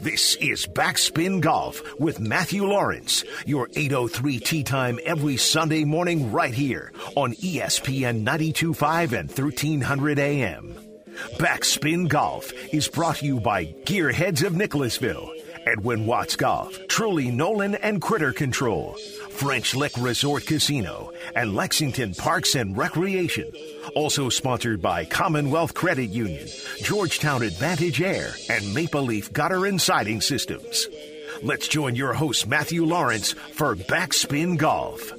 This is Backspin Golf with Matthew Lawrence, your 803 tea time every Sunday morning right here on ESPN 925 and 1300 AM. Backspin Golf is brought to you by Gearheads of Nicholasville, Edwin Watts Golf, Truly Nolan and Critter Control, French Lick Resort Casino, and Lexington Parks and Recreation. Also sponsored by Commonwealth Credit Union, Georgetown Advantage Air, and Maple Leaf Gutter and Siding Systems. Let's join your host, Matthew Lawrence, for Backspin Golf.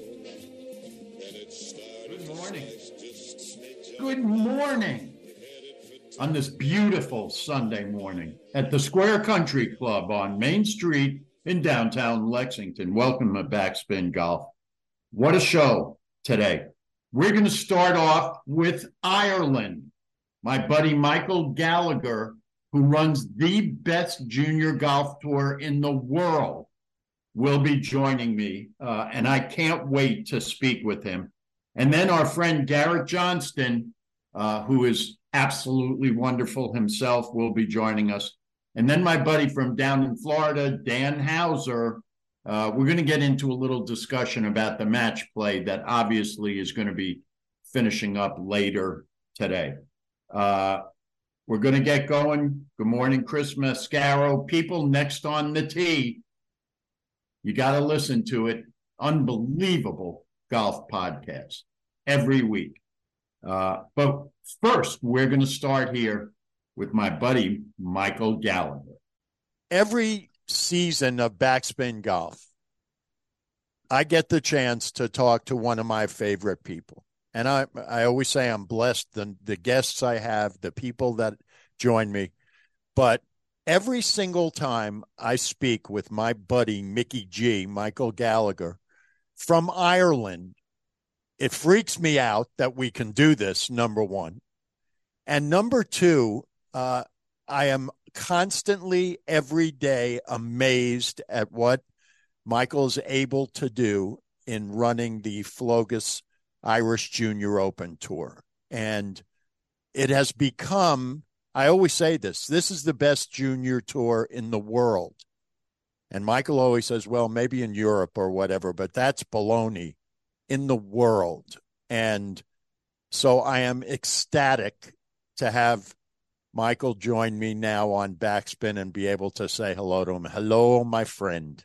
Good morning. Good morning on this beautiful Sunday morning at the Square Country Club on Main Street in downtown Lexington. Welcome to Backspin Golf. What a show today. We're going to start off with Ireland. My buddy Michael Gallagher, who runs the best junior golf tour in the world, will be joining me. Uh, and I can't wait to speak with him. And then our friend Garrett Johnston, uh, who is absolutely wonderful himself, will be joining us. And then my buddy from down in Florida, Dan Hauser, uh, we're going to get into a little discussion about the match play that obviously is going to be finishing up later today. Uh, we're going to get going. Good morning, Chris Mascaro. People next on the tee. You got to listen to it. Unbelievable golf podcast every week. Uh, but first, we're going to start here with my buddy, Michael Gallagher. Every season of Backspin Golf, I get the chance to talk to one of my favorite people. And I, I always say I'm blessed the the guests I have, the people that join me. But every single time I speak with my buddy Mickey G, Michael Gallagher from Ireland, it freaks me out that we can do this, number one. And number two, uh, I am constantly every day amazed at what Michael's able to do in running the Flogas Irish Junior Open Tour. And it has become, I always say this, this is the best junior tour in the world. And Michael always says, well, maybe in Europe or whatever, but that's baloney in the world. And so I am ecstatic to have Michael join me now on Backspin and be able to say hello to him. Hello, my friend.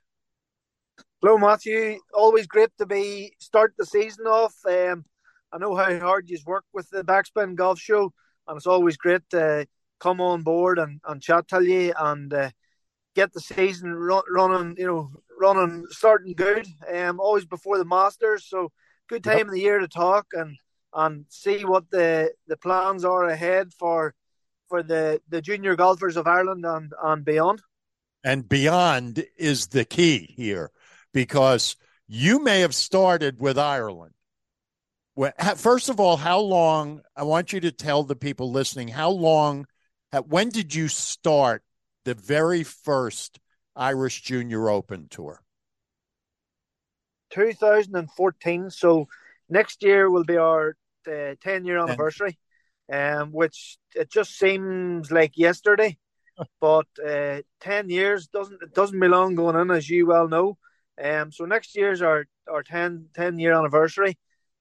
Hello, Matthew. Always great to be start the season off. Um, I know how hard you've worked with the Backspin Golf Show, and it's always great to come on board and, and chat to you and uh, get the season run, running. You know, running starting good. Um, always before the Masters, so good time yep. of the year to talk and and see what the the plans are ahead for for the the junior golfers of Ireland and and beyond. And beyond is the key here because you may have started with Ireland. First of all, how long? I want you to tell the people listening how long, when did you start the very first Irish Junior Open Tour? 2014. So next year will be our uh, 10 year anniversary, um, which it just seems like yesterday. but uh, 10 years doesn't it doesn't belong going in, as you well know. Um, so next year's our our 10, 10 year anniversary,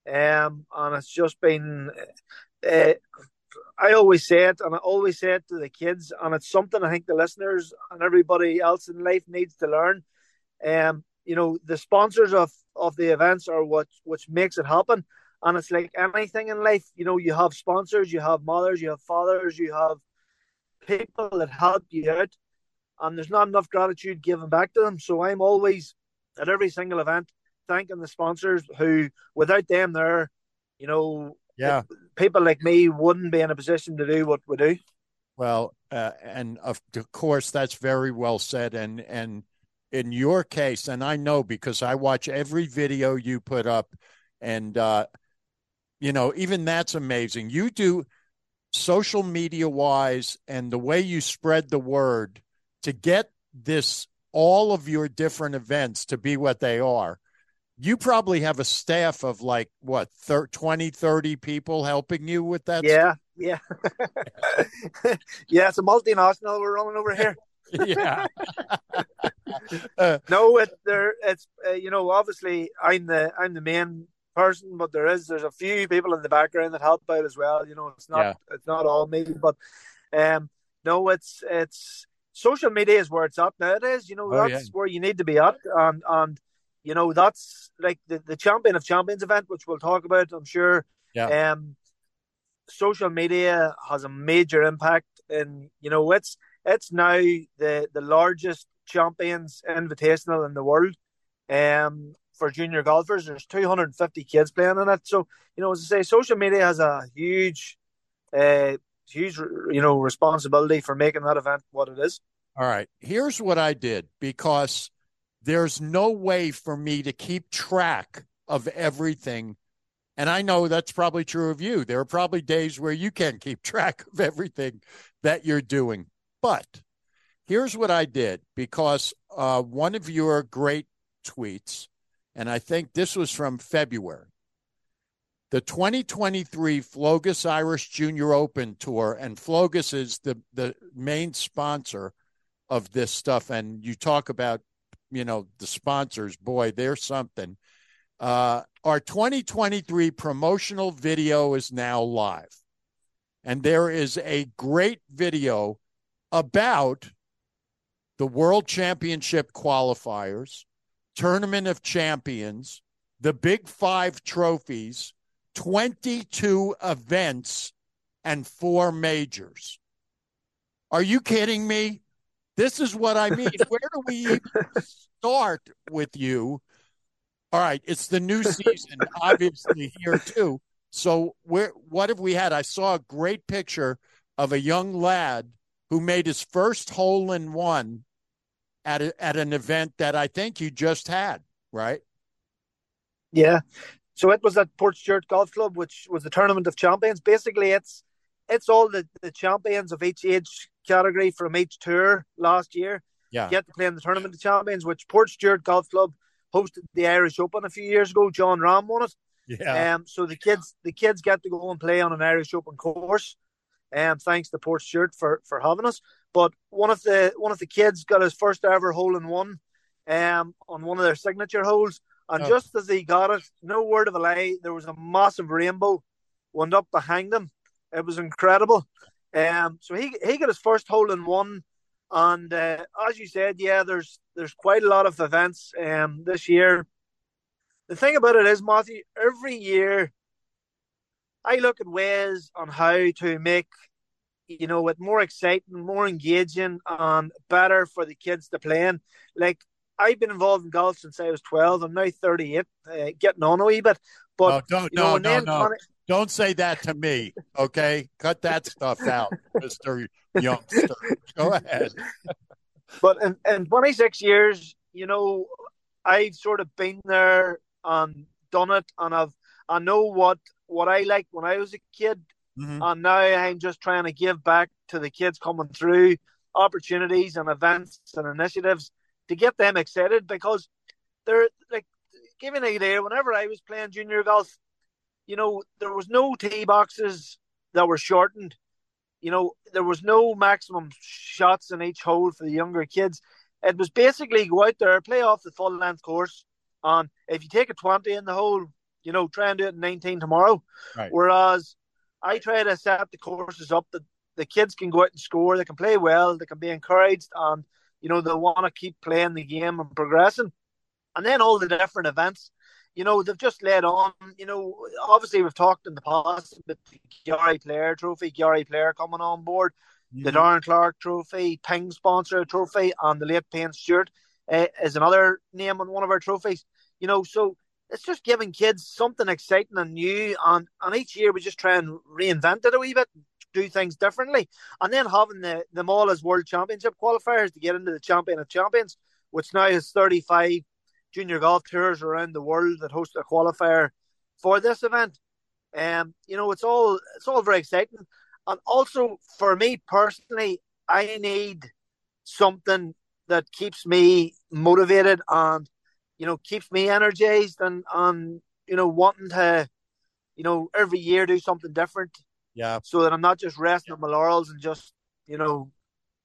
um, and it's just been. Uh, I always say it, and I always say it to the kids, and it's something I think the listeners and everybody else in life needs to learn. Um, you know, the sponsors of of the events are what which makes it happen, and it's like anything in life. You know, you have sponsors, you have mothers, you have fathers, you have people that help you out, and there's not enough gratitude given back to them. So I'm always at every single event, thanking the sponsors who, without them there, you know, yeah, people like me wouldn't be in a position to do what we do. Well, uh, and of course, that's very well said. And and in your case, and I know because I watch every video you put up, and uh, you know, even that's amazing. You do social media wise, and the way you spread the word to get this all of your different events to be what they are you probably have a staff of like what 30, 20 30 people helping you with that yeah stuff? yeah yeah it's a multinational we're rolling over here yeah. no, it there. It's uh, you know obviously I'm the I'm the main person, but there is there's a few people in the background that help out as well. You know, it's not yeah. it's not all me, but um, no, it's it's social media is where it's at nowadays. You know, oh, that's yeah. where you need to be at, and and you know that's like the the champion of champions event, which we'll talk about. I'm sure. Yeah. Um, social media has a major impact, and you know it's it's now the the largest champions invitational in the world. Um, for junior golfers. There's 250 kids playing in it. So, you know, as I say, social media has a huge, uh, huge, you know, responsibility for making that event what it is. All right. Here's what I did because there's no way for me to keep track of everything. And I know that's probably true of you. There are probably days where you can't keep track of everything that you're doing. But here's what I did because uh, one of your great tweets and I think this was from February. The 2023 Flogas Irish Junior Open Tour, and Flogas is the, the main sponsor of this stuff. And you talk about, you know, the sponsors, boy, they're something. Uh, our 2023 promotional video is now live. And there is a great video about the World Championship qualifiers Tournament of Champions, the Big Five trophies, 22 events, and four majors. Are you kidding me? This is what I mean. Where do we start with you? All right, it's the new season, obviously here too. So where what have we had? I saw a great picture of a young lad who made his first hole in one at a, at an event that I think you just had, right? Yeah. So it was at Portstewart Golf Club, which was the tournament of champions. Basically, it's it's all the, the champions of each age category from each tour last year. Yeah. Get to play in the tournament of champions, which Portstewart Golf Club hosted the Irish Open a few years ago. Jon Rahm won it. Yeah. Um, so the kids the kids get to go and play on an Irish Open course. Um, thanks to Portstewart for for having us. But one of the one of the kids got his first ever hole in one um, on one of their signature holes. And oh. just as he got it, no word of a lie, there was a massive rainbow went up behind him. It was incredible. Um, so he he got his first hole in one, and uh, as you said, yeah, there's there's quite a lot of events um, this year. The thing about it is, Matthew, every year I look at ways on how to make you know, with more exciting, more engaging, and better for the kids to play in. Like I've been involved in golf since I was twelve. I'm now thirty eight, uh, getting on a wee bit. But oh, don't no no no. don't say that to me, okay? Cut that stuff out, Mister Youngster. Go ahead. but in, in 26 years, you know, I've sort of been there and done it, and I've I know what what I liked when I was a kid Mm-hmm. And now I'm just trying to give back to the kids coming through opportunities and events and initiatives to get them excited because they're like, give me an idea, whenever I was playing junior golf, you know, there was no tee boxes that were shortened. You know, there was no maximum shots in each hole for the younger kids. It was basically go out there, play off the full length course, and if you take a 20 in the hole, you know, try and do it in 19 tomorrow. Right. Whereas I try to set the courses up that the kids can go out and score, they can play well, they can be encouraged, and you know they want to keep playing the game and progressing. And then all the different events, you know, they've just led on. You know, obviously we've talked in the past about the Gary Player Trophy, Gary Player coming on board, mm-hmm. the Darren Clarke Trophy, Ping sponsor trophy, and the late Payne Stewart uh, is another name on one of our trophies. You know, so it's just giving kids something exciting and new. And, and each year we just try and reinvent it a wee bit, do things differently. And then having the, them all as world championship qualifiers to get into the champion of champions, which now has 35 junior golf tours around the world that host a qualifier for this event. Um, you know, it's all it's all very exciting. And also for me personally, I need something that keeps me motivated and you know, keeps me energized and on, you know, wanting to, you know, every year do something different. Yeah. So that I'm not just resting on my laurels and just, you know,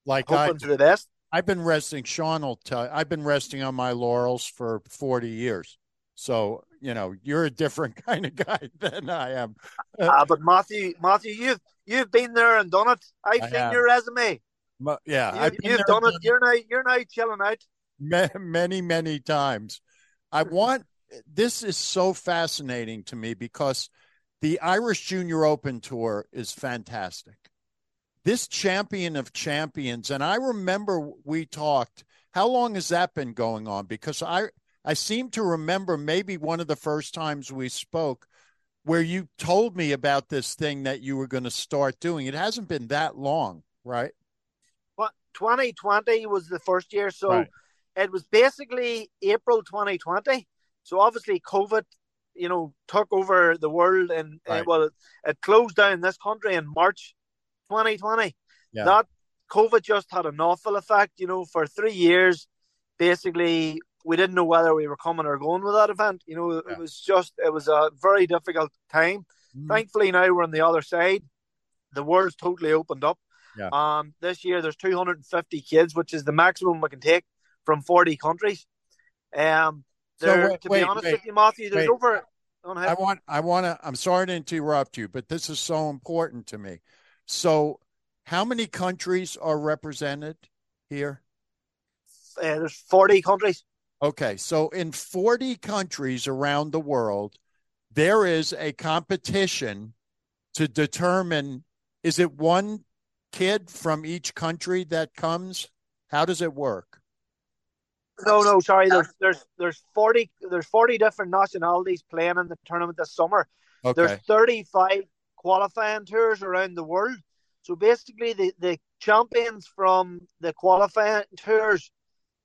like hoping I, for the best. I've been resting. Sean will tell. I've been resting on my laurels for forty years. So you know, you're a different kind of guy than I am. Uh, but Matthew, Matthew, you've you've been there and done it. I've I seen have. your resume. yeah, you, have done it. Done you're now you're now chilling out. Many many times. I want this is so fascinating to me because the Irish Junior Open Tour is fantastic. This champion of champions, and I remember we talked. How long has that been going on? Because I I seem to remember maybe one of the first times we spoke where you told me about this thing that you were going to start doing. It hasn't been that long, right? Well, 2020 was the first year. So right. It was basically April 2020. So obviously, COVID, you know, took over the world and, right. uh, well, it closed down this country in March 2020. Yeah. That COVID just had an awful effect, you know, for three years. Basically, we didn't know whether we were coming or going with that event. You know, yeah. it was just it was a very difficult time. Mm. Thankfully, now we're on the other side. The world's totally opened up. Yeah. Um, this year there's 250 kids, which is the maximum we can take from 40 countries. Um, there, wait, to be honest wait, with you, Matthew, there's wait. over. I want, I want to. I'm sorry to interrupt you, but this is so important to me. So, how many countries are represented here? Uh, there's 40 countries. Okay, so in 40 countries around the world, there is a competition to determine is it one kid from each country that comes? How does it work? No, no, sorry. There's there's there's 40 there's 40 different nationalities playing in the tournament this summer. Okay. There's 35 qualifying tours around the world. So basically the the champions from the qualifying tours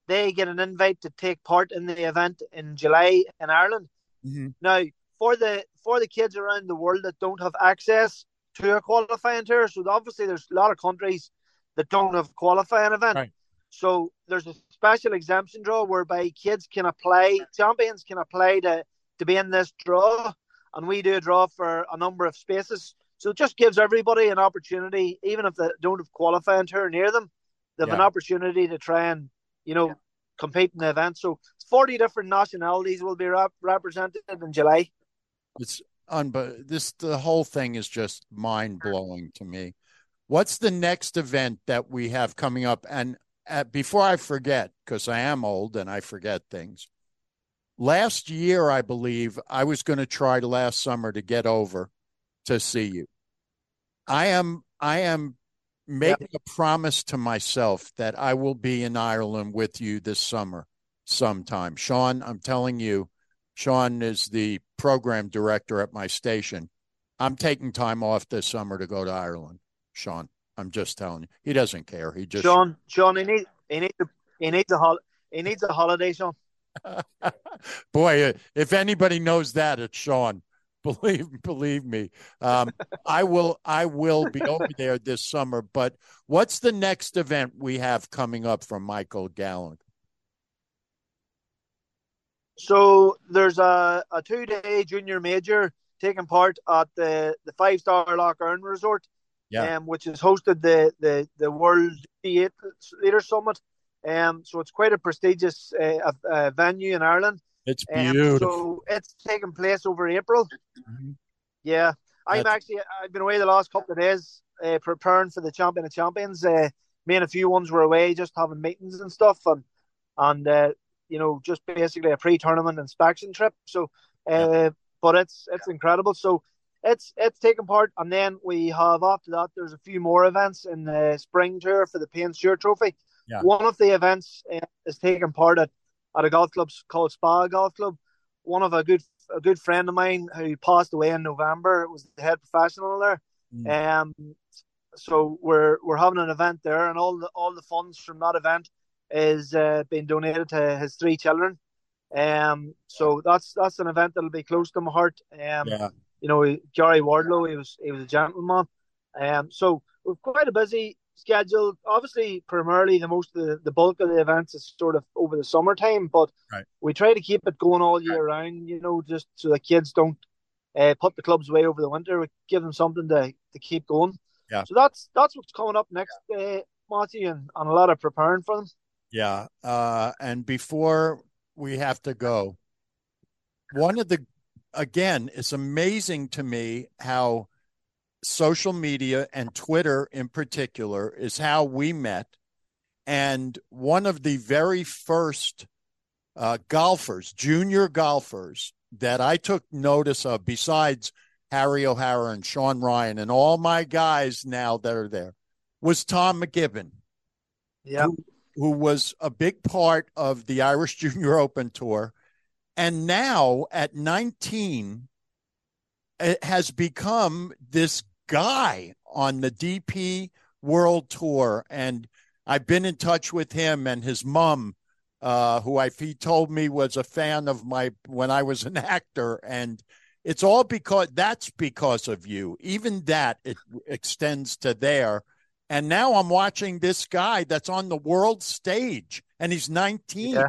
they get an invite to take part in the event in July in Ireland. Mm-hmm. Now, for the for the kids around the world that don't have access to a qualifying tour, so obviously there's a lot of countries that don't have qualifying event. Right. So there's a special exemption draw whereby kids can apply, champions can apply to to be in this draw, and we do a draw for a number of spaces. So it just gives everybody an opportunity, even if they don't have qualifying tour near them, they have yeah. an opportunity to try and you know, yeah. compete in the event. So 40 different nationalities will be rep- represented in July. It's unbe- this the whole thing is just mind blowing to me. What's the next event that we have coming up? And uh, before I forget, because I am old and I forget things. Last year, I believe I was going to try last summer to get over to see you. I am I am making yep. a promise to myself that I will be in Ireland with you this summer sometime. Sean, I'm telling you, Sean is the program director at my station. I'm taking time off this summer to go to Ireland. Sean, I'm just telling you, he doesn't care. He just Sean, Sean, he needs he needs a, he needs a hol- he needs a holiday, Sean. Boy, if anybody knows that, it's Sean. Believe believe me. Um, i will i will be over there this summer but what's the next event we have coming up from Michael Gallagher so there's a, a two day junior major taking part at the the five star Lough Erne resort yeah. Um, which has hosted the the the world leader summit um so it's quite a prestigious uh, uh, venue in ireland it's beautiful. Um, so it's taking place over April. Mm-hmm. Yeah, I'm That's... actually I've been away the last couple of days uh, preparing for the Champion of Champions. Uh, me and a few ones were away just having meetings and stuff, and and uh, you know just basically a pre-tournament inspection trip. So, uh, yeah. but it's it's incredible. So it's it's taking part, and then we have after that there's a few more events in the spring tour for the Payne Stewart Trophy. Yeah. One of the events uh, is taking part at at a golf club called Spa Golf Club. One of a good a good friend of mine who passed away in November was the head professional there. Mm. Um, so we're we're having an event there, and all the all the funds from that event is uh, being donated to his three children. Um, so that's that's an event that'll be close to my heart. Um, yeah. You know, Gary Wardlow, he was he was a gentleman. Um, so we're quite a busy schedule. Obviously, primarily the most of the, the bulk of the events is sort of over the summertime, but right. we try to keep it going all year round. You know, just so the kids don't uh, put the clubs away over the winter. We give them something to, to keep going. Yeah. So that's that's what's coming up next uh, Matthew, and, and a lot of preparing for them. Yeah. Uh, and before we have to go, one of the, again, it's amazing to me how social media and Twitter in particular is how we met. And one of the very first uh, golfers, junior golfers that I took notice of, besides Harry O'Hara and Sean Ryan and all my guys now that are there, was Tom McGibbon. Yeah. Who, who was a big part of the Irish Junior Open Tour. And now at 19, it has become this guy on the DP World Tour. And I've been in touch with him and his mom, uh, who I he told me was a fan of my when I was an actor. And it's all because that's because of you. Even that it extends to there. And now I'm watching this guy that's on the world stage and he's 19. Yeah.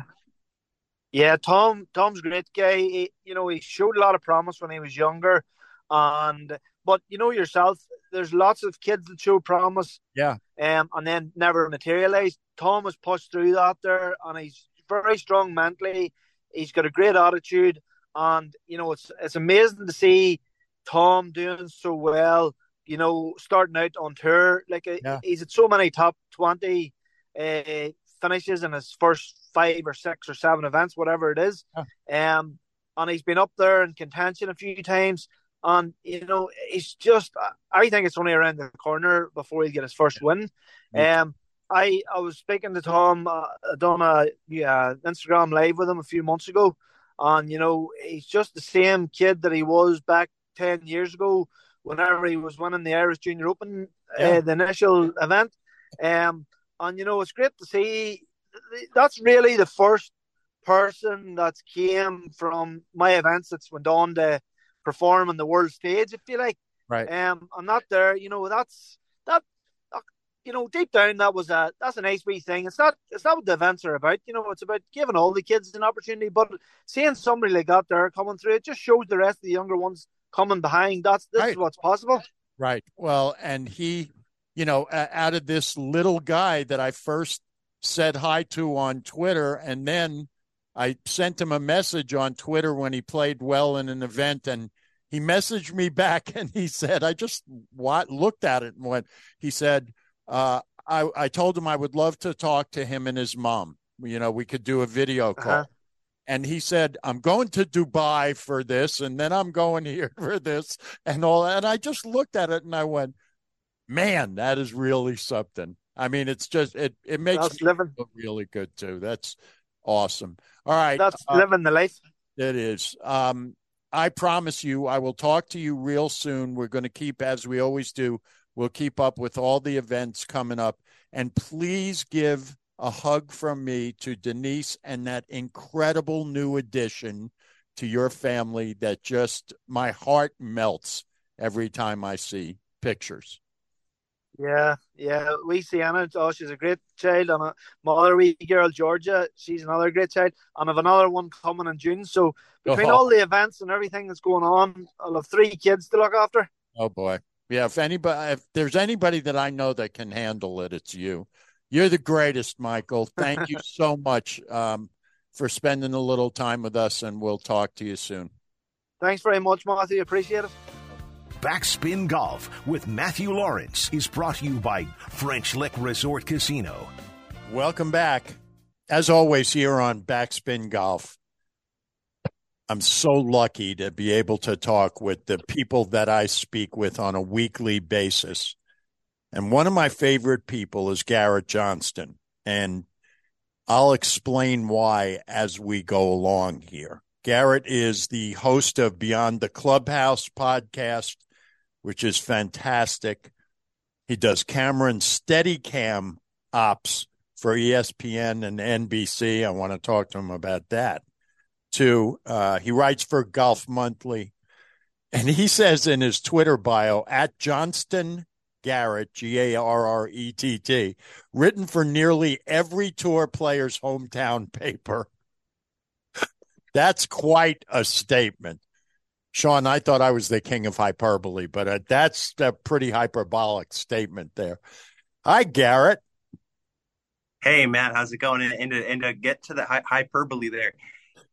Yeah, Tom. Tom's a great guy. He, you know, he showed a lot of promise when he was younger, and but you know yourself, there's lots of kids that show promise, yeah, um, and then never materialize. Tom has pushed through that there, and he's very strong mentally. He's got a great attitude, and you know it's it's amazing to see Tom doing so well. You know, starting out on tour, like yeah. he's at so many top twenty uh, finishes in his first five or six or seven events, whatever it is. Yeah. Um, and he's been up there in contention a few times. And you know, he's just I think it's only around the corner before he get his first win. Um, I I was speaking to Tom, uh, done a yeah Instagram live with him a few months ago, and you know he's just the same kid that he was back ten years ago whenever he was winning the Irish Junior Open, yeah. uh, the initial event. Um, and you know it's great to see. That's really the first person that came from my events that's went on to perform on the world stage. If you like, right? Um, I'm not there. You know that's that. You know, deep down, that was a that's a nice wee thing. It's not it's not what the events are about. You know, it's about giving all the kids an opportunity. But seeing somebody like that there coming through, it just shows the rest of the younger ones coming behind. That's this right. is what's possible. Right. Well, and he you know, out of this little guy that I first said hi to on Twitter, and then I sent him a message on Twitter when he played well in an event, and he messaged me back and he said, I just what, looked at it and went, he said, uh, I, I told him I would love to talk to him and his mom. You know, we could do a video call. Uh-huh. And he said, I'm going to Dubai for this, and then I'm going here for this, and all. And I just looked at it and I went, man, that is really something. I mean, it's just it it makes living really good too. That's awesome. All right, that's uh, living the life. It is. Um, I promise you, I will talk to you real soon. We're going to keep, as we always do, we'll keep up with all the events coming up. And please give a hug from me to Denise and that incredible new addition to your family that just my heart melts every time I see pictures. Yeah, yeah. We see Anna. Oh, she's a great child. And my other wee girl, Georgia, she's another great child. And I've another one coming in June. So between oh. all the events and everything that's going on, I'll have three kids to look after. Oh boy. Yeah, if anybody if there's anybody that I know that can handle it, it's you. You're the greatest, Michael. Thank you so much um, for spending a little time with us, and we'll talk to you soon. Thanks very much, Matthew. Appreciate it. Backspin Golf with Matthew Lawrence is brought to you by French Lick Resort Casino. Welcome back. As always, here on Backspin Golf. I'm so lucky to be able to talk with the people that I speak with on a weekly basis. And one of my favorite people is Garrett Johnston. And I'll explain why as we go along here. Garrett is the host of Beyond the Clubhouse podcast which is fantastic. He does camera and steady cam ops for ESPN and NBC. I want to talk to him about that. Too, uh, he writes for Golf Monthly, and he says in his Twitter bio at Johnston Garrett, G A R R E T T, written for nearly every tour player's hometown paper. That's quite a statement. Sean, I thought I was the king of hyperbole, but uh, that's a pretty hyperbolic statement there. Hi, Garrett. Hey, Matt, how's it going? And, and, to, and to get to the hyperbole there,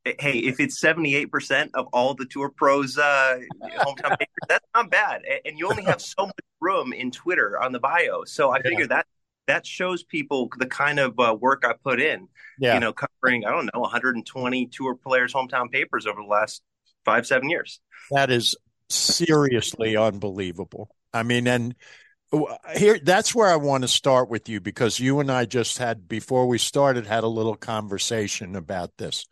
hey, if it's 78% of all the tour pros uh, hometown papers, that's not bad. And you only have so much room in Twitter on the bio. So I yeah. figure that that shows people the kind of uh, work I put in. Yeah. You know, covering I don't know 120 tour players' hometown papers over the last five seven years. That is seriously unbelievable. I mean, and here that's where I want to start with you because you and I just had before we started had a little conversation about this.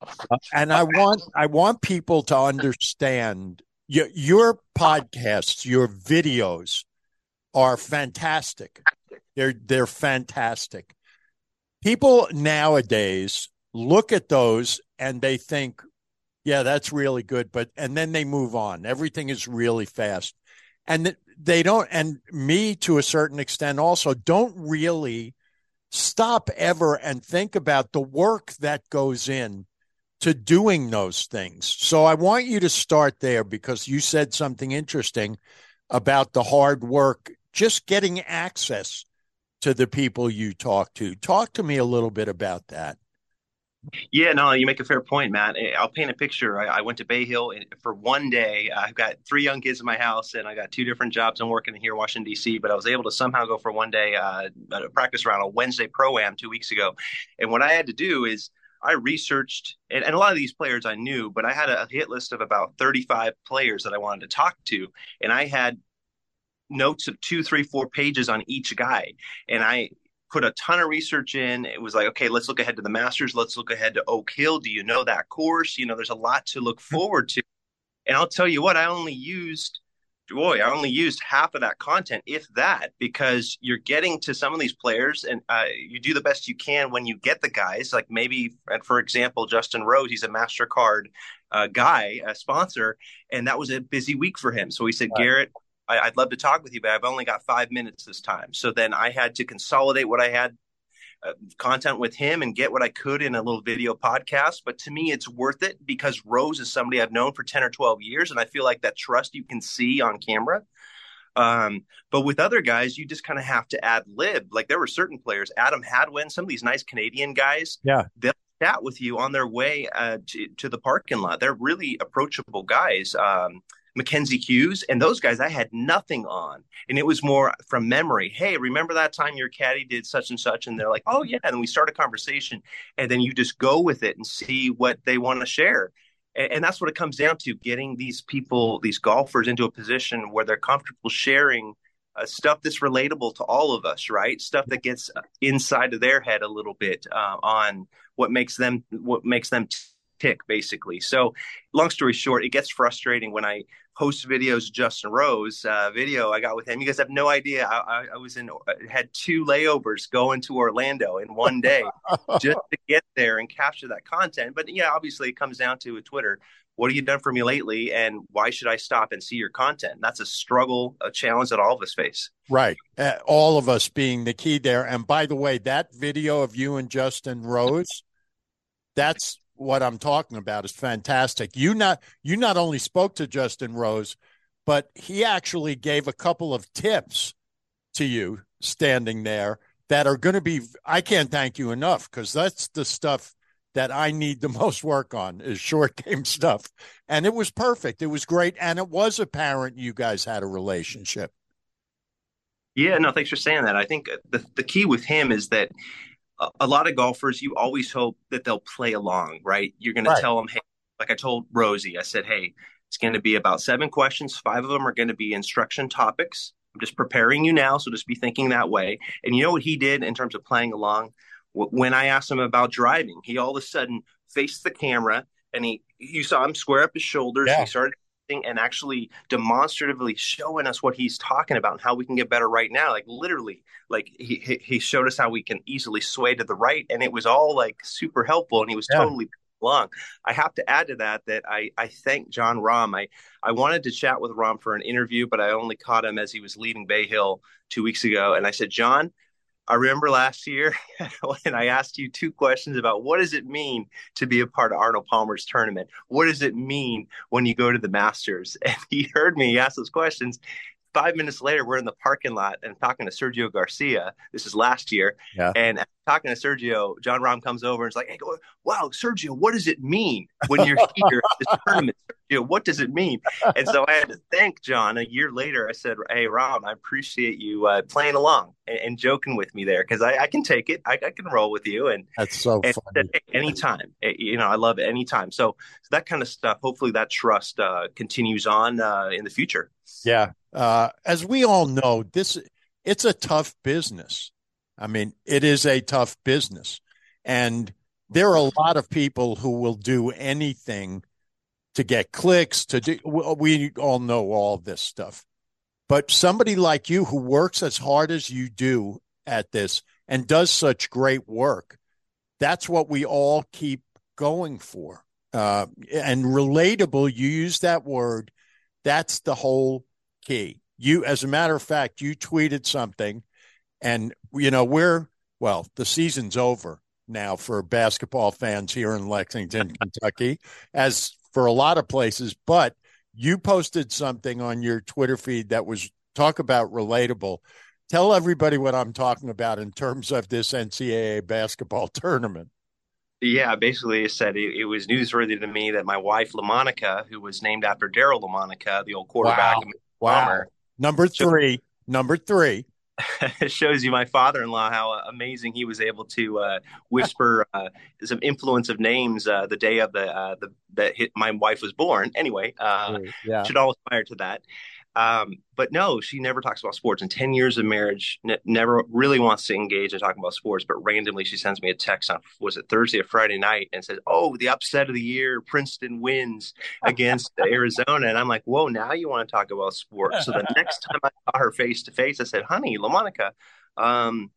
Uh, and I want I want people to understand your, your podcasts, your videos are fantastic. They're they're fantastic. People nowadays look at those and they think, yeah, that's really good, but and then they move on. Everything is really fast. And they don't and me to a certain extent also don't really stop ever and think about the work that goes in to doing those things. So I want you to start there because you said something interesting about the hard work, just getting access to the people you talk to. Talk to me a little bit about that. Yeah, no, you make a fair point, Matt. Eh, I'll paint a picture. I, I went to Bay Hill for one day. I've got three young kids in my house, and I got two different jobs. I'm working here in Washington D.C., but I was able to somehow go for one day uh, practice around a Wednesday pro am two weeks ago. And what I had to do is I researched, and, and, a lot of these players I knew, but I had a hit list of about 35 players that I wanted to talk to. And I had notes of two, three, four pages on each guy. And I put a ton of research in. It was like, okay, let's look ahead to the Masters. Let's look ahead to Oak Hill. Do you know that course? You know, there's a lot to look forward to. And I'll tell you what, I only used boy, I only used half of that content, if that, because you're getting to some of these players and uh, you do the best you can when you get the guys. Like maybe, for example, Justin Rose, he's a MasterCard uh, guy, a sponsor, and that was a busy week for him. So he said. Garrett, I, would love to talk with you, but I've only got five minutes this time. So then I had to consolidate what I had uh, content with him and get what I could in a little video podcast. But to me, it's worth it because Rose is somebody I've known for 10 or 12 years. And I feel like that trust you can see on camera. Um, but with other guys, you just kind of have to ad lib. Like there were certain players, Adam Hadwin, some of these nice Canadian guys. Yeah. They'll chat with you on their way uh, to, to, the parking lot. They're really approachable guys. Um, Mackenzie Hughes, and those guys I had nothing on. And it was more from memory. Hey, remember that time your caddy did such and such? And they're like, oh, yeah. And we start a conversation, and then you just go with it and see what they want to share. And, and that's what it comes down to getting these people, these golfers, into a position where they're comfortable sharing. Uh, stuff that's relatable to all of us, right? Stuff that gets inside of their head a little bit uh, on what makes them what makes them tick, basically. So, long story short, it gets frustrating when I post videos. Justin Rose uh, video I got with him. You guys have no idea. I, I, I was in had two layovers going to Orlando in one day just to get there and capture that content. But yeah, obviously it comes down to Twitter. What have you done for me lately, and why should I stop and see your content? That's a struggle, a challenge that all of us face. Right, uh, all of us being the key there. And by the way, that video of you and Justin Rose, that's what I'm talking about is fantastic. You not you not only spoke to Justin Rose, but he actually gave a couple of tips to you standing there that are going to be I can't thank you enough because that's the stuff that I need the most work on is short game stuff. And it was perfect. It was great and it was apparent you guys had a relationship. Yeah, no, thanks for saying that. I think the the key with him is that a lot of golfers, you always hope that they'll play along, right? You're going right. to tell them, hey, like I told Rosie, I said, hey, it's going to be about seven questions. Five of them are going to be instruction topics. I'm just preparing you now, so just be thinking that way. And you know what he did in terms of playing along? When I asked him about driving, he all of a sudden faced the camera and he you saw him square up his shoulders. Yeah. He started and actually demonstratively showing us what he's talking about and how we can get better right now. Like literally, like he he showed us how we can easily sway to the right, and it was all like super helpful. And he was yeah. totally along. I have to add to that that I I thank Jon Rahm. I I wanted to chat with Rahm for an interview, but I only caught him as he was leaving Bay Hill two weeks ago, and I said, Jon, I remember last year when I asked you two questions about what does it mean to be a part of Arnold Palmer's tournament? What does it mean when you go to the Masters? And he heard me ask those questions. Five minutes later, we're in the parking lot and talking to Sergio Garcia. This is last year. Yeah. And talking to Sergio, Jon Rahm comes over and is like, "Hey, wow, Sergio, what does it mean when you're here at this tournament? Sergio, what does it mean?" And so I had to thank Jon A year later, I said, "Hey, Rahm, I appreciate you uh, playing along and, and, joking with me there because I, I, can take it. I, I, can roll with you." And that's so and funny. Said, hey, anytime, eh, you know, I love it anytime. So, so that kind of stuff. Hopefully, that trust uh, continues on uh, in the future. Yeah, uh, as we all know, this it's a tough business I mean, it is a tough business. And there are a lot of people who will do anything to get clicks to do we all know all this stuff. But somebody like you who works as hard as you do at this and does such great work, that's what we all keep going for. Uh, and relatable, you use that word. That's the whole key. You, as a matter of fact, you tweeted something and, you know, we're, well, the season's over now for basketball fans here in Lexington, Kentucky, as for a lot of places. But you posted something on your Twitter feed that was talk about relatable. Tell everybody what I'm talking about in terms of this NCAA basketball tournament. Yeah, basically, it said it, it, was newsworthy to me that my wife, LaMonica, who was named after Daryl Lamonica, the old quarterback, wow. wow. number three, so, number three, shows you my father-in-law how amazing he was able to uh, whisper uh, some influence of names uh, the day of the uh, the that hit, my wife was born. Anyway, uh, yeah. should all aspire to that. Um, but no, she never talks about sports. In 10 years of marriage, n- never really wants to engage in talking about sports. But randomly, she sends me a text on, was it Thursday or Friday night, and says, Oh, the upset of the year, Princeton wins against Arizona. And I'm like, Whoa, now you want to talk about sports. So the next time I saw her face to face, I said, Honey, LaMonica, um,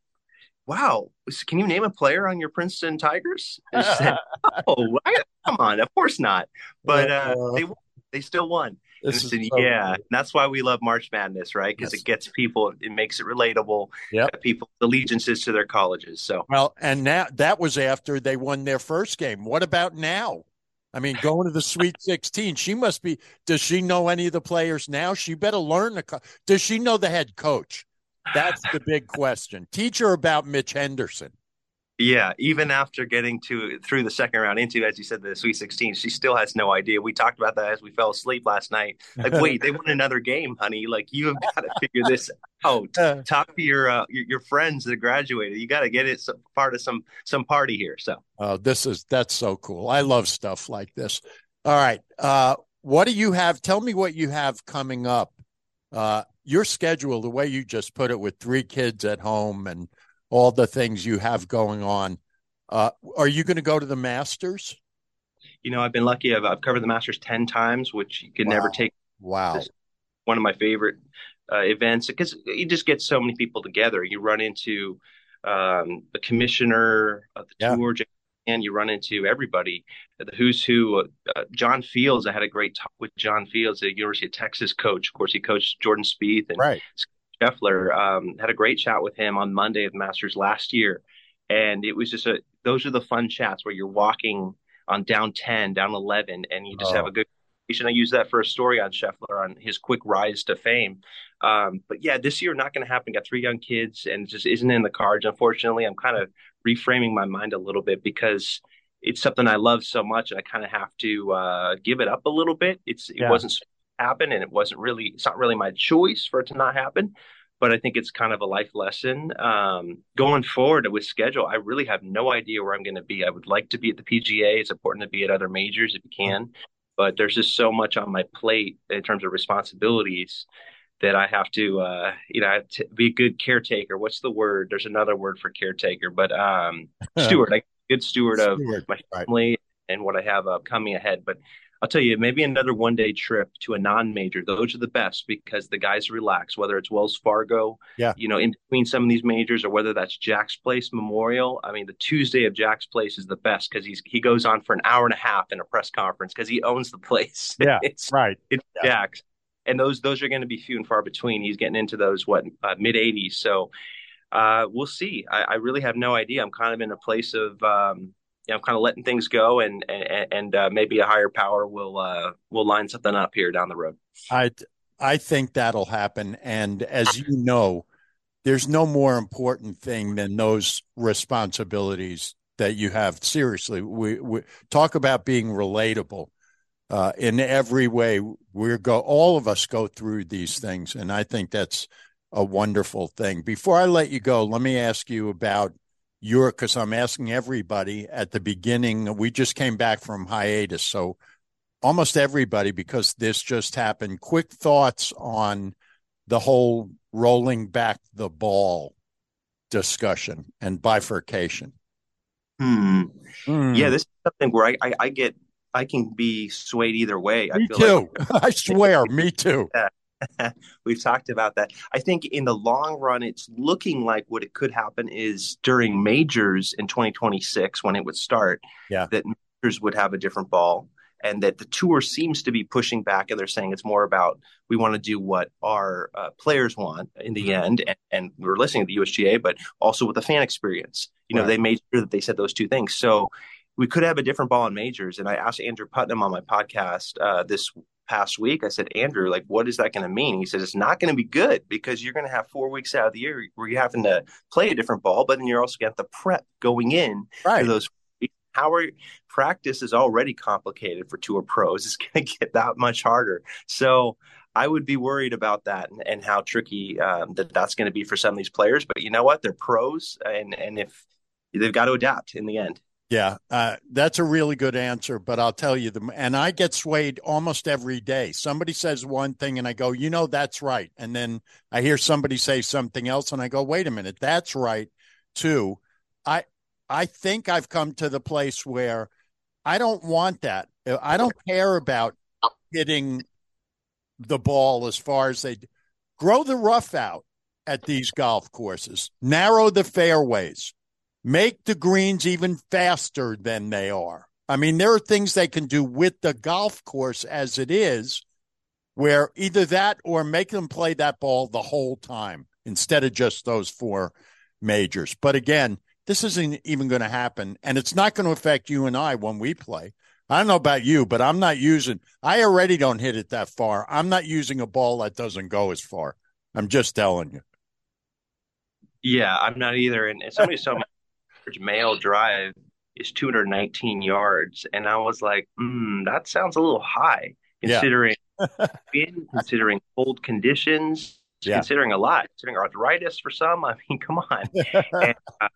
wow, can you name a player on your Princeton Tigers? And she said, Oh, I, come on, of course not. But uh, they they still won. This said, so yeah, that's why we love March Madness, right? Because yes. it gets people, it makes it relatable. Yeah, people allegiances to their colleges. So well, and now that was after they won their first game. What about now? I mean, going to the Sweet 16, she must be. Does she know any of the players now? She better learn the. Does she know the head coach? That's the big question. Teach her about Mitch Henderson. Yeah, even after getting to through the second round into, as you said, the Sweet 16, she still has no idea. We talked about that as we fell asleep last night. Like, wait, they won another game, honey. Like, you have got to figure this out. Talk to your, uh, your, your friends that graduated. You got to get it some, part of some some party here. So, oh, this is that's so cool. I love stuff like this. All right, uh, what do you have? Tell me what you have coming up. Uh, your schedule, the way you just put it, with three kids at home and all the things you have going on. Uh, are you going to go to the Masters? You know, I've been lucky. I've, I've covered the Masters 10 times, which you could wow. never take. Wow. One of my favorite uh, events because you just get so many people together. You run into um, the commissioner of the yeah. tour, and you run into everybody. The who's who. Uh, John Fields. I had a great talk with John Fields, the University of Texas coach. Of course, he coached Jordan Spieth and right. Scheffler. Um, had a great chat with him on Monday of Masters last year, and it was just a. Those are the fun chats where you're walking on down ten, down eleven, and you just oh. have a good. Conversation. I use that for a story on Scheffler on his quick rise to fame. Um, but yeah, this year not going to happen. Got three young kids, and just isn't in the cards. Unfortunately, I'm kind of reframing my mind a little bit because it's something I love so much, and I kind of have to uh, give it up a little bit. It's it yeah. wasn't happen and it wasn't really it's not really my choice for it to not happen but i think it's kind of a life lesson. Um, going forward with schedule i really have no idea where i'm going to be. I would like to be at the pga it's important to be at other majors if you can but there's just so much on my plate in terms of responsibilities that i have to uh, you know to be a good caretaker. What's the word? There's another word for caretaker but um steward. Like good steward, steward of my family right. and what i have uh, coming ahead but I'll tell you, maybe another one day trip to a non major. Those are the best because the guys relax, whether it's Wells Fargo, yeah. you know, in between some of these majors or whether that's Jack's Place Memorial. I mean, the Tuesday of Jack's Place is the best because he's he goes on for an hour and a half in a press conference because he owns the place. Yeah, it's right. It's yeah. Jack's. And those those are going to be few and far between. He's getting into those what uh, mid 80s. So uh, we'll see. I, I, really have no idea. I'm kind of in a place of um, you know, kind of letting things go, and and, and uh, maybe a higher power will uh, will line something up here down the road. I I think that'll happen, and as you know, there's no more important thing than those responsibilities that you have. Seriously, we, we talk about being relatable. Uh, in every way, we're go. All of us go through these things, and I think that's a wonderful thing. Before I let you go, let me ask you about your because I'm asking everybody at the beginning. We just came back from hiatus, so almost everybody because this just happened. Quick thoughts on the whole rolling back the ball discussion and bifurcation. Hmm. Mm. Yeah, this is something where I, I, I, get I can be swayed either way. Me too. Like. I swear, me too. We've talked about that. I think in the long run, it's looking like what it could happen is during majors in 2026 when it would start. Yeah. That majors would have a different ball and that the tour seems to be pushing back and they're saying it's more about we want to do what our uh, players want in the mm-hmm. end and, and, we're listening to the usga but also with the fan experience you know right. they made sure that they said those two things so we could have a different ball in majors and i asked andrew putnam on my podcast uh, this past week i said andrew like what is that going to mean he said it's not going to be good because you're going to have four weeks out of the year where you're having to play a different ball but then you're also got the prep going in right. to those how are practice is already complicated for tour pros. It's going to get that much harder. So I would be worried about that and, and how tricky um, that that's going to be for some of these players. But you know what? They're pros, and and if they've got to adapt in the end. Yeah, uh, that's a really good answer. But I'll tell you, the and I get swayed almost every day. Somebody says one thing, and I go, you know, that's right. And then I hear somebody say something else, and I go, wait a minute, that's right too. I I think I've come to the place where I don't want that. I don't care about hitting the ball as far as they grow the rough out at these golf courses, narrow the fairways, make the greens even faster than they are. I mean, there are things they can do with the golf course as it is, where either that or make them play that ball the whole time instead of just those four majors. But again, this isn't even going to happen. And it's not going to affect you and I when we play. I don't know about you, but I'm not using, I already don't hit it that far. I'm not using a ball that doesn't go as far. I'm just telling you. Yeah, I'm not either. And somebody saw my male drive is 219 yards. And I was like, mm, that sounds a little high considering yeah. considering cold conditions, yeah. considering a lot, considering arthritis for some. I mean, come on. and, uh,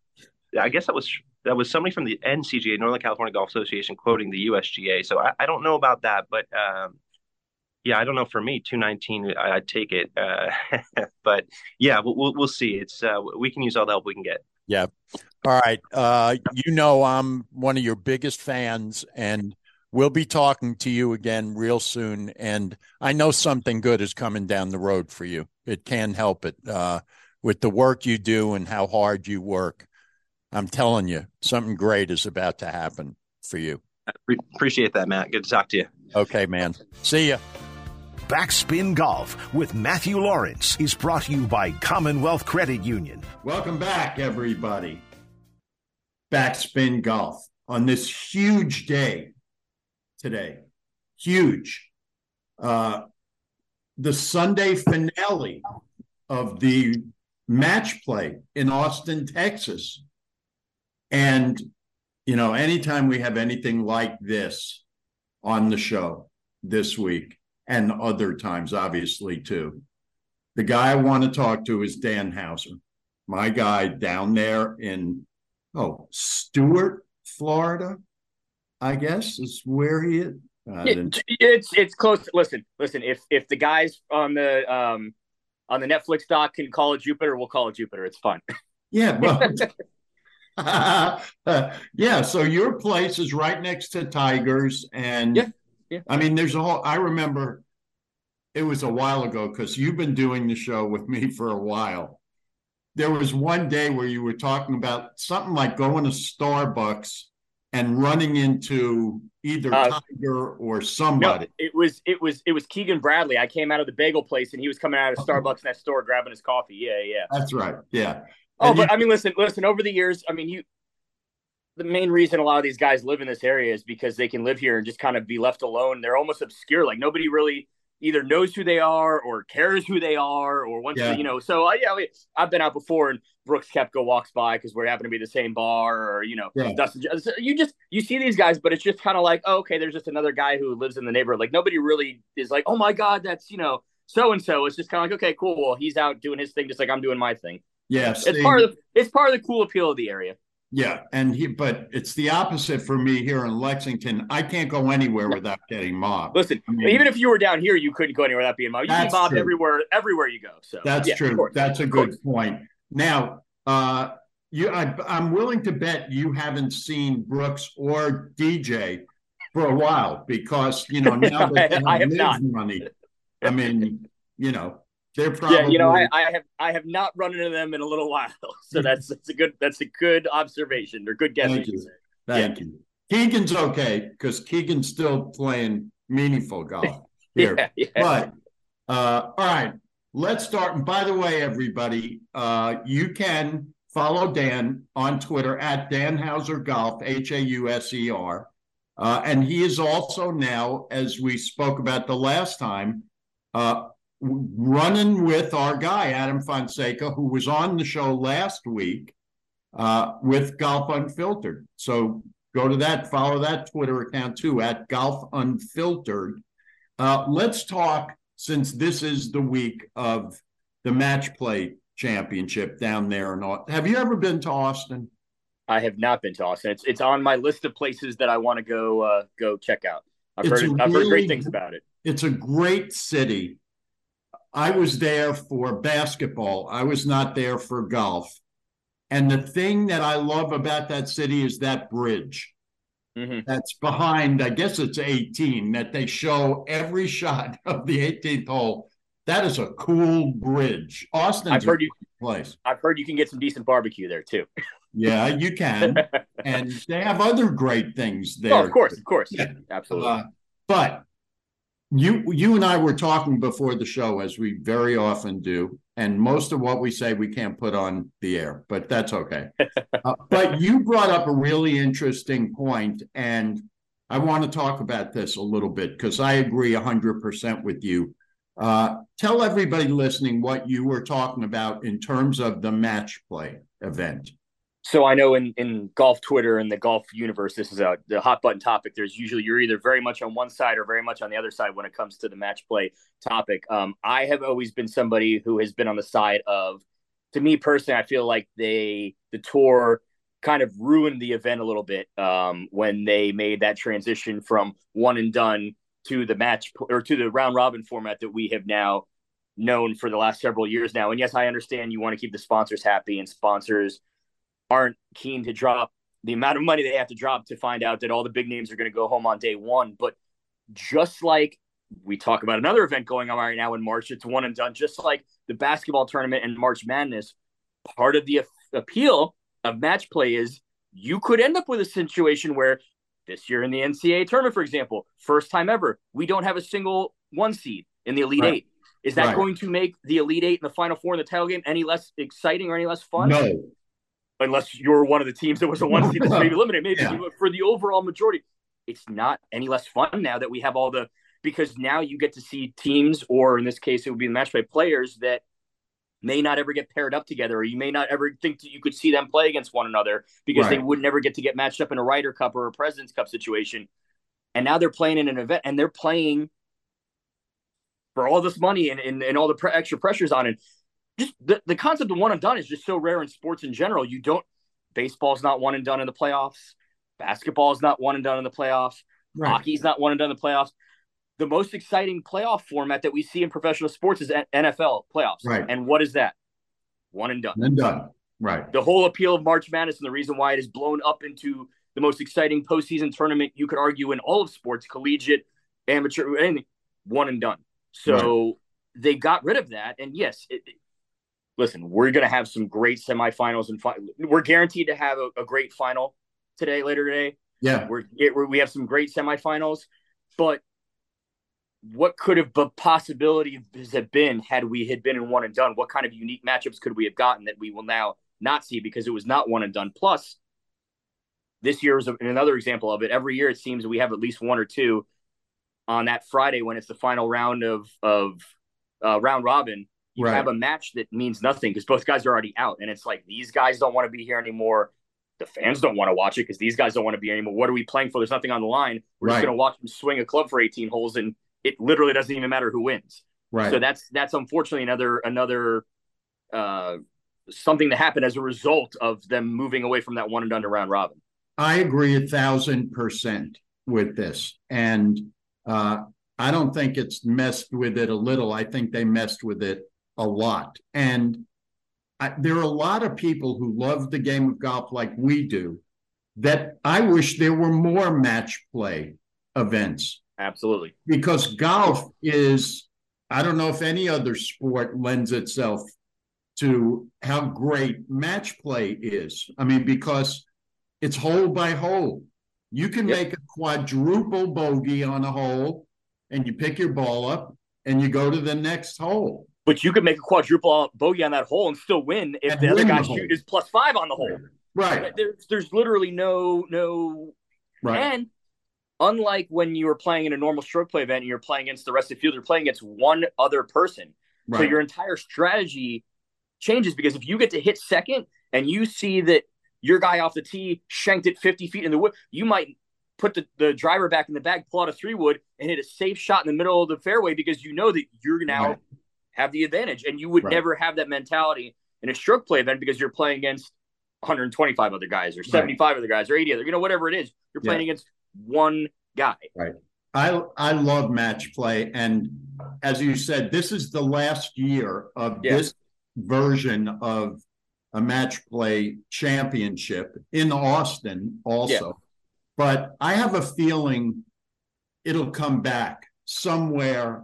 I guess that was that was somebody from the NCGA, Northern California Golf Association, quoting the USGA. So I, I don't know about that, but um, yeah, I don't know. For me, two nineteen, I, take it. Uh, but yeah, we'll, we'll see. It's uh, we can use all the help we can get. Yeah. All right. Uh, you know, I'm one of your biggest fans, and we'll be talking to you again real soon. And I know something good is coming down the road for you. It can't help it uh, with the work you do and how hard you work. I'm telling you, something great is about to happen for you. Appreciate that, Matt. Good to talk to you. Okay, man. See ya. Backspin Golf with Matthew Lawrence is brought to you by Commonwealth Credit Union. Welcome back, everybody. Backspin Golf on this huge day today. Huge. Uh, the Sunday finale of the match play in Austin, Texas and, you know, anytime we have anything like this on the show this week and other times, obviously, too, the guy I want to talk to is Dan Hauser, my guy down there in, oh, Stuart, Florida, I guess is where he is. Uh, it's it's close. Listen, listen. If if the guys on the um on the Netflix doc can call it Jupiter, we'll call it Jupiter. It's fun. Yeah, well, yeah. So your place is right next to Tigers, and yeah, yeah. I mean, there's a whole. I remember it was a while ago because you've been doing the show with me for a while. There was one day where you were talking about something like going to Starbucks and running into either uh, Tiger or somebody. No, it was it was it was Keegan Bradley. I came out of the bagel place and he was coming out of Starbucks next door grabbing his coffee. Yeah, yeah. That's right. Yeah. Oh, but you, I mean, listen, listen. Over the years, I mean, you. The main reason a lot of these guys live in this area is because they can live here and just kind of be left alone. They're almost obscure. Like nobody really either knows who they are or cares who they are or wants Yeah. to, you know. So uh, yeah, we, I've been out before and Brooks Koepka walks by because we happen to be the same bar or you know, Yeah. Dustin. so You just you see these guys, but it's just kind of like, oh, okay, there's just another guy who lives in the neighborhood. Like nobody really is like, oh my god, that's you know so and so. It's just kind of like, okay, cool. Well, he's out doing his thing, just like I'm doing my thing. Yeah, It's part of the, it's part of the cool appeal of the area. Yeah, and he, but it's the opposite for me here in Lexington. I can't go anywhere without getting mobbed. Listen, I mean- even if you were down here, you couldn't go anywhere without being mobbed. You see mobbed true. everywhere, everywhere you go. So That's yeah, true. That's a good point. Now, uh, you, I, I'm willing to bet you haven't seen Brooks or DJ for a while because you know now that they I have not. money. I mean, you know, they're probably Yeah, you know, I, I have I have not run into them in a little while, so that's that's a good that's a good observation or good guess. Thank you. say. Thank you. Keegan's okay because Keegan's still playing meaningful golf here. Yeah, yeah. But uh, all right, let's start. And by the way, everybody, uh, you can follow Dan on Twitter at Dan Hauser Golf, H A U S E R. Uh, and he is also now, as we spoke about the last time, uh, w- running with our guy, Adam Fonseca, who was on the show last week uh, with Golf Unfiltered. So go to that, follow that Twitter account too, at Golf Unfiltered. Uh, let's talk since this is the week of the match play championship down there and all. Have you ever been to Austin? I have not been to Austin. It's it's on my list of places that I want to go uh, go check out. I've heard I've heard great things about it. It's a great city. I was there for basketball. I was not there for golf. And the thing that I love about that city is that bridge. Mhm. That's behind, I guess it's 18, that they show every shot of the 18th hole. That is a cool bridge. Austin's I've heard a you. place. I've heard you can get some decent barbecue there too. Yeah, you can. and they have other great things there. oh, of course, of course, Yeah. absolutely. Uh, but you you and I were talking before the show, as we very often do, and most of what we say we can't put on the air, but that's okay. Uh, but you brought up a really interesting point, and I want to talk about this a little bit because I agree hundred percent with you. Uh, tell everybody listening what you were talking about in terms of the match play event. So I know in, in golf Twitter and the golf universe, this is a the hot button topic. There's usually you're either very much on one side or very much on the other side when it comes to the match play topic. Um, I have always been somebody who has been on the side of, to me personally, I feel like they the tour kind of ruined the event a little bit um, when they made that transition from one and done to the match or to the round robin format that we have now known for the last several years now. And yes, I understand you want to keep the sponsors happy and sponsors aren't keen to drop the amount of money they have to drop to find out that all the big names are going to go home on day one. But just like we talk about another event going on right now in March, it's one and done. Just like the basketball tournament and March Madness, part of the appeal of match play is you could end up with a situation where this year in the NCAA tournament, for example, first time ever, we don't have a single one seed in the Elite Right. Eight. Is that Right. going to make the Elite Eight and the Final Four in the title game any less exciting or any less fun? No, unless you're one of the teams that was a one seed that's maybe limited. Maybe Yeah. but for the overall majority, it's not any less fun now that we have all the because now you get to see teams, or in this case, it would be the match play players that may not ever get paired up together, or you may not ever think that you could see them play against one another because they would never get to get matched up in a Ryder Cup or a President's Cup situation. And now they're playing in an event, and they're playing for all this money and, and, and all the pre- extra pressures on it just the, the concept of one and done is just so rare in sports in general. You don't baseball's not one and done in the playoffs. Basketball is not one and done in the playoffs. right. Hockey's not one and done in the playoffs. The most exciting playoff format that we see in professional sports is NFL playoffs. Right. And what is that? One and done. and done. Right. The whole appeal of March Madness and the reason why it has blown up into the most exciting postseason tournament you could argue in all of sports, collegiate, amateur, anything, one and done. So they got rid of that. And yes, it- listen, we're going to have some great semifinals and fi- we're guaranteed to have a, a great final today, later today. Yeah. We're, it, we're we have some great semifinals, but what could have the possibilities have been had we had been in one and done? What kind of unique matchups could we have gotten that we will now not see because it was not one and done? Plus, this year is another example of it. Every year, it seems we have at least one or two on that Friday when it's the final round of of uh, round robin, you right. have a match that means nothing because both guys are already out, and it's like these guys don't want to be here anymore. The fans don't want to watch it because these guys don't want to be anymore. What are we playing for? There's nothing on the line. We're right. just going to watch them swing a club for 18 holes, and it literally doesn't even matter who wins. Right. So that's that's unfortunately another another uh, something that happened as a result of them moving away from that one and done to round robin. I agree a thousand percent with this, and uh, I don't think it's messed with it a little. I think they messed with it a lot. And I, there are a lot of people who love the game of golf like we do that I wish there were more match play events. Absolutely. Because golf is, I don't know if any other sport lends itself to how great match play is. I mean, because it's hole by hole. You can yep. make a quadruple bogey on a hole and you pick your ball up and you go to the next hole. But you could make a quadruple bogey on that hole and still win if and the other guy shoot is plus five on the hole. Right. There's there's literally no no right. And unlike when you were playing in a normal stroke play event and you're playing against the rest of the field, you're playing against one other person. Right. So your entire strategy changes because if you get to hit second and you see that your guy off the tee shanked it 50 feet in the wood, you might put the, the driver back in the bag, pull out a three wood, and hit a safe shot in the middle of the fairway because you know that you're now right. Have the advantage. And you would right. never have that mentality in a stroke play event because you're playing against 125 other guys or 75 right. other guys or 80 other, you know, whatever it is. You're playing yeah. against one guy. Right. I I love match play. And as you said, this is the last year of yeah. this version of a match play championship in Austin also. Yeah. But I have a feeling it'll come back somewhere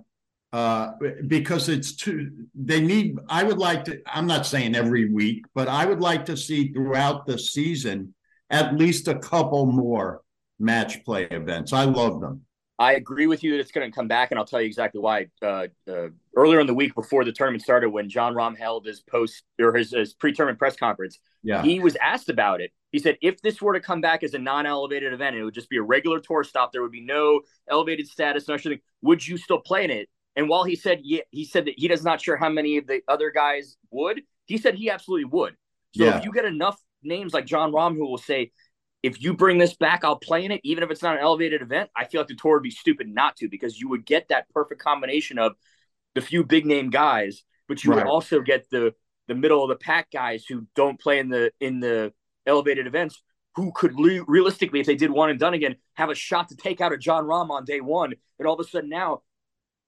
uh, because it's too, they need, I would like to, I'm not saying every week, but I would like to see throughout the season at least a couple more match play events. I love them. I agree with you that it's going to come back, and I'll tell you exactly why. Uh, uh, earlier in the week before the tournament started, when Jon Rahm held his post or his, his pre-tournament press conference, yeah. he was asked about it. He said, if this were to come back as a non-elevated event, it would just be a regular tour stop. There would be no elevated status, no anything. Would you still play in it? And while he said, yeah, he said that he does not sure how many of the other guys would. He said he absolutely would. So yeah. if you get enough names like Jon Rahm who will say, if you bring this back, I'll play in it, even if it's not an elevated event. I feel like the tour would be stupid not to because you would get that perfect combination of the few big name guys, but you right. would also get the the middle of the pack guys who don't play in the in the elevated events who could le- realistically, if they did one and done again, have a shot to take out a Jon Rahm on day one. And all of a sudden now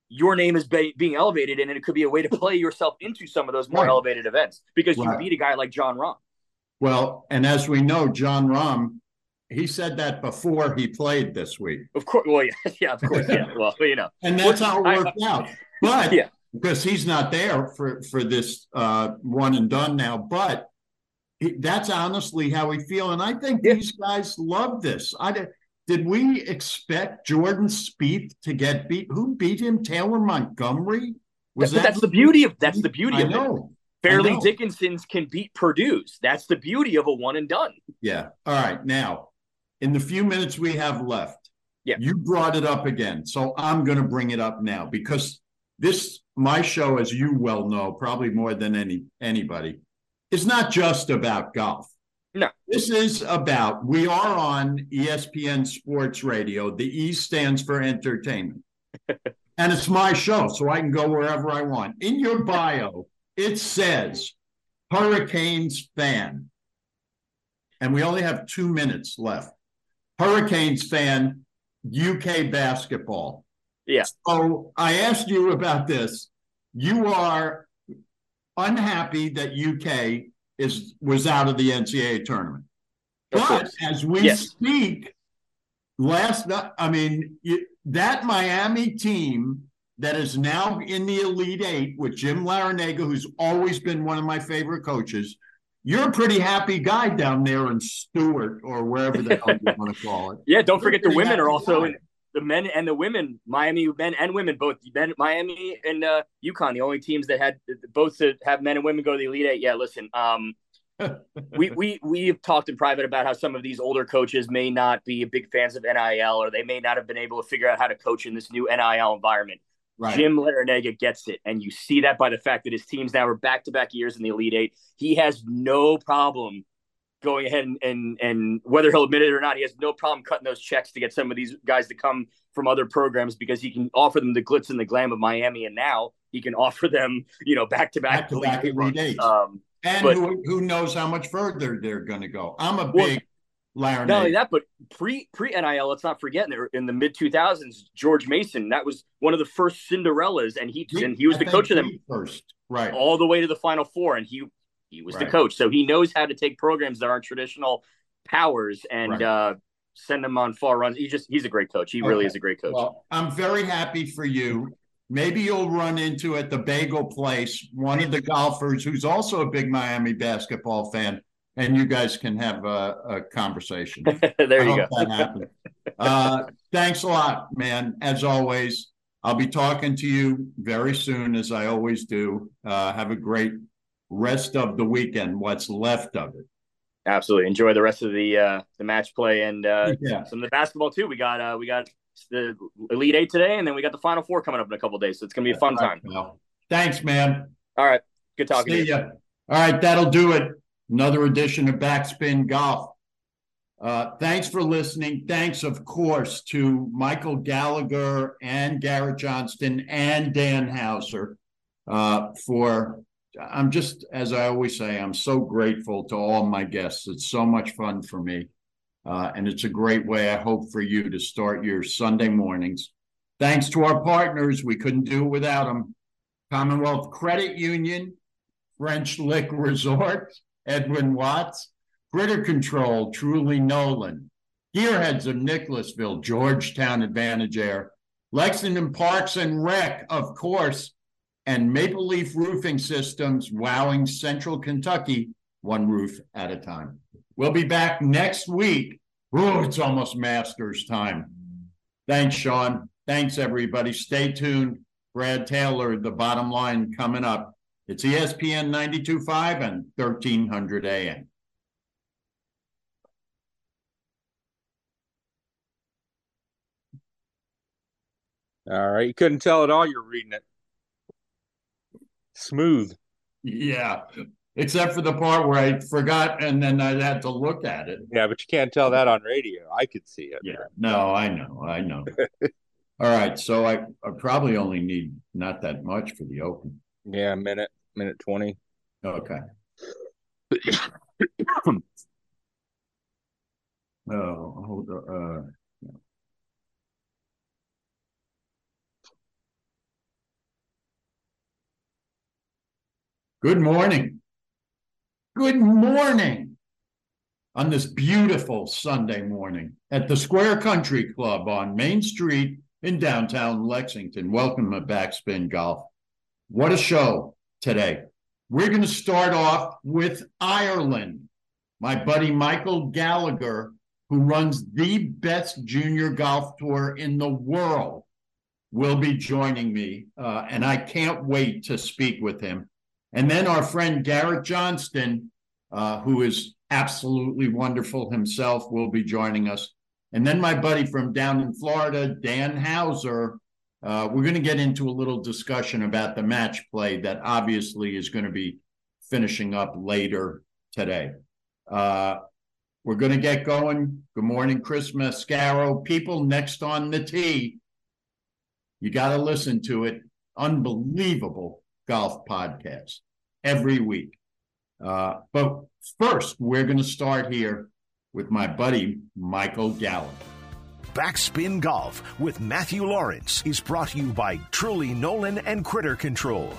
your name is be- being elevated, and it could be a way to play yourself into some of those more right. elevated events because right. you beat a guy like Jon Rahm. Well, and as we know, Jon Rahm he said that before he played this week. Of course. Well, yeah, yeah of course. Yeah. Well, you know. and that's how it worked I, out. But yeah. because he's not there for, for this uh, one and done now. But he, that's honestly how we feel. And I think yeah. these guys love this. I did we expect Jordan Spieth to get beat? Who beat him? Taylor Montgomery? Was that that's the beauty of that's the beauty I of know. it. Fairleigh Dickinson's can beat Purdue's. That's the beauty of a one and done. Yeah. All right. Now in the few minutes we have left, yeah. you brought it up again. So I'm going to bring it up now because this, my show, as you well know, probably more than any anybody, is not just about golf. This is about, we are on ESPN Sports Radio. The E stands for entertainment. and it's my show, so I can go wherever I want. In your bio, it says Hurricanes fan. And we only have two minutes left. Hurricanes fan, UK basketball. Yeah. So I asked you about this. You are unhappy that UK is was out of the NCAA tournament. But as we yes. speak, last I mean that Miami team that is now in the Elite Eight with Jim Larrañaga, who's always been one of my favorite coaches, you're a pretty happy guy down there in Stuart or wherever the hell you want to call it. Yeah, don't you're forget the women are also in, the men and the women, Miami men and women, both men, Miami and uh, UConn, the only teams that had both to have men and women go to the Elite Eight. Yeah, listen, um, we we we've talked in private about how some of these older coaches may not be a big fans of NIL or they may not have been able to figure out how to coach in this new NIL environment. Right. Jim Larrañaga gets it, and you see that by the fact that his teams now are back to back years in the Elite Eight. He has no problem going ahead and, and and whether he'll admit it or not, he has no problem cutting those checks to get some of these guys to come from other programs because he can offer them the glitz and the glam of Miami, and now he can offer them, you know, back to back Eight. Um, and but, who, who knows how much further they're going to go? I'm a big well, Not only that, but pre pre NIL, let's not forget in the mid 2000s, George Mason, that was one of the first Cinderellas, and he, he and he was I the coach of them first, right, all the way to the Final Four, and he he was right. the coach, so he knows how to take programs that aren't traditional powers and right. uh, send them on far runs. He just he's a great coach. He okay. really is a great coach. Well, I'm very happy for you. Maybe you'll run into at the bagel place one of the golfers who's also a big Miami basketball fan, and you guys can have a, a conversation. there I you go. That happens. uh, thanks a lot, man. As always, I'll be talking to you very soon, as I always do. Uh, have a great rest of the weekend, what's left of it. Absolutely. Enjoy the rest of the uh, the match play and uh, yeah. some of the basketball too. We got uh, we got the Elite Eight today, and then we got the Final Four coming up in a couple days. So it's gonna be a fun right, time. Well, thanks, man. All right. Good talking See to you. Ya. All right, that'll do it. Another edition of Backspin Golf. Uh, thanks for listening. Thanks, of course, to Michael Gallagher and Garrett Johnston and Dan Hauser uh, for I'm just, as I always say, I'm so grateful to all my guests. It's so much fun for me. Uh, and it's a great way, I hope, for you to start your Sunday mornings. Thanks to our partners. We couldn't do it without them. Commonwealth Credit Union, French Lick Resort, Edwin Watts, Critter Control, Truly Nolan, Gearheads of Nicholasville, Georgetown Advantage Air, Lexington Parks and Rec, of course, and Maple Leaf Roofing Systems, wowing Central Kentucky one roof at a time. We'll be back next week. Oh, it's almost Masters time. Thanks, Sean. Thanks, everybody. Stay tuned. Brad Taylor, the bottom line coming up. It's ESPN 92.5 and 1300 AM. All right. You couldn't tell at all you're reading it smooth. Yeah, except for the part where I forgot and then I had to look at it. Yeah, but you can't tell that on radio. I could see it. Yeah, no, I know, I know. All right, so I, I probably only need not that much for the open. Yeah, minute, minute twenty. Okay. oh, hold on. Uh, Good morning. Good morning on this beautiful Sunday morning at the Square Country Club on Main Street in downtown Lexington. Welcome to Backspin Golf. What a show today. We're going to start off with Ireland. My buddy Michael Gallagher, who runs the best junior golf tour in the world, will be joining me. Uh, and I can't wait to speak with him. And then our friend Garrett Johnston, uh, who is absolutely wonderful himself, will be joining us. And then my buddy from down in Florida, Dan Hauser. Uh, we're going to get into a little discussion about the match play that obviously is going to be finishing up later today. Uh, we're going to get going. Good morning, Chris Mascaro. People next on the tee. You got to listen to it. Unbelievable golf podcast every week. Uh, but first, we're going to start here with my buddy, Michael Gallagher. Backspin Golf with Matthew Lawrence is brought to you by Truly Nolan and Critter Control.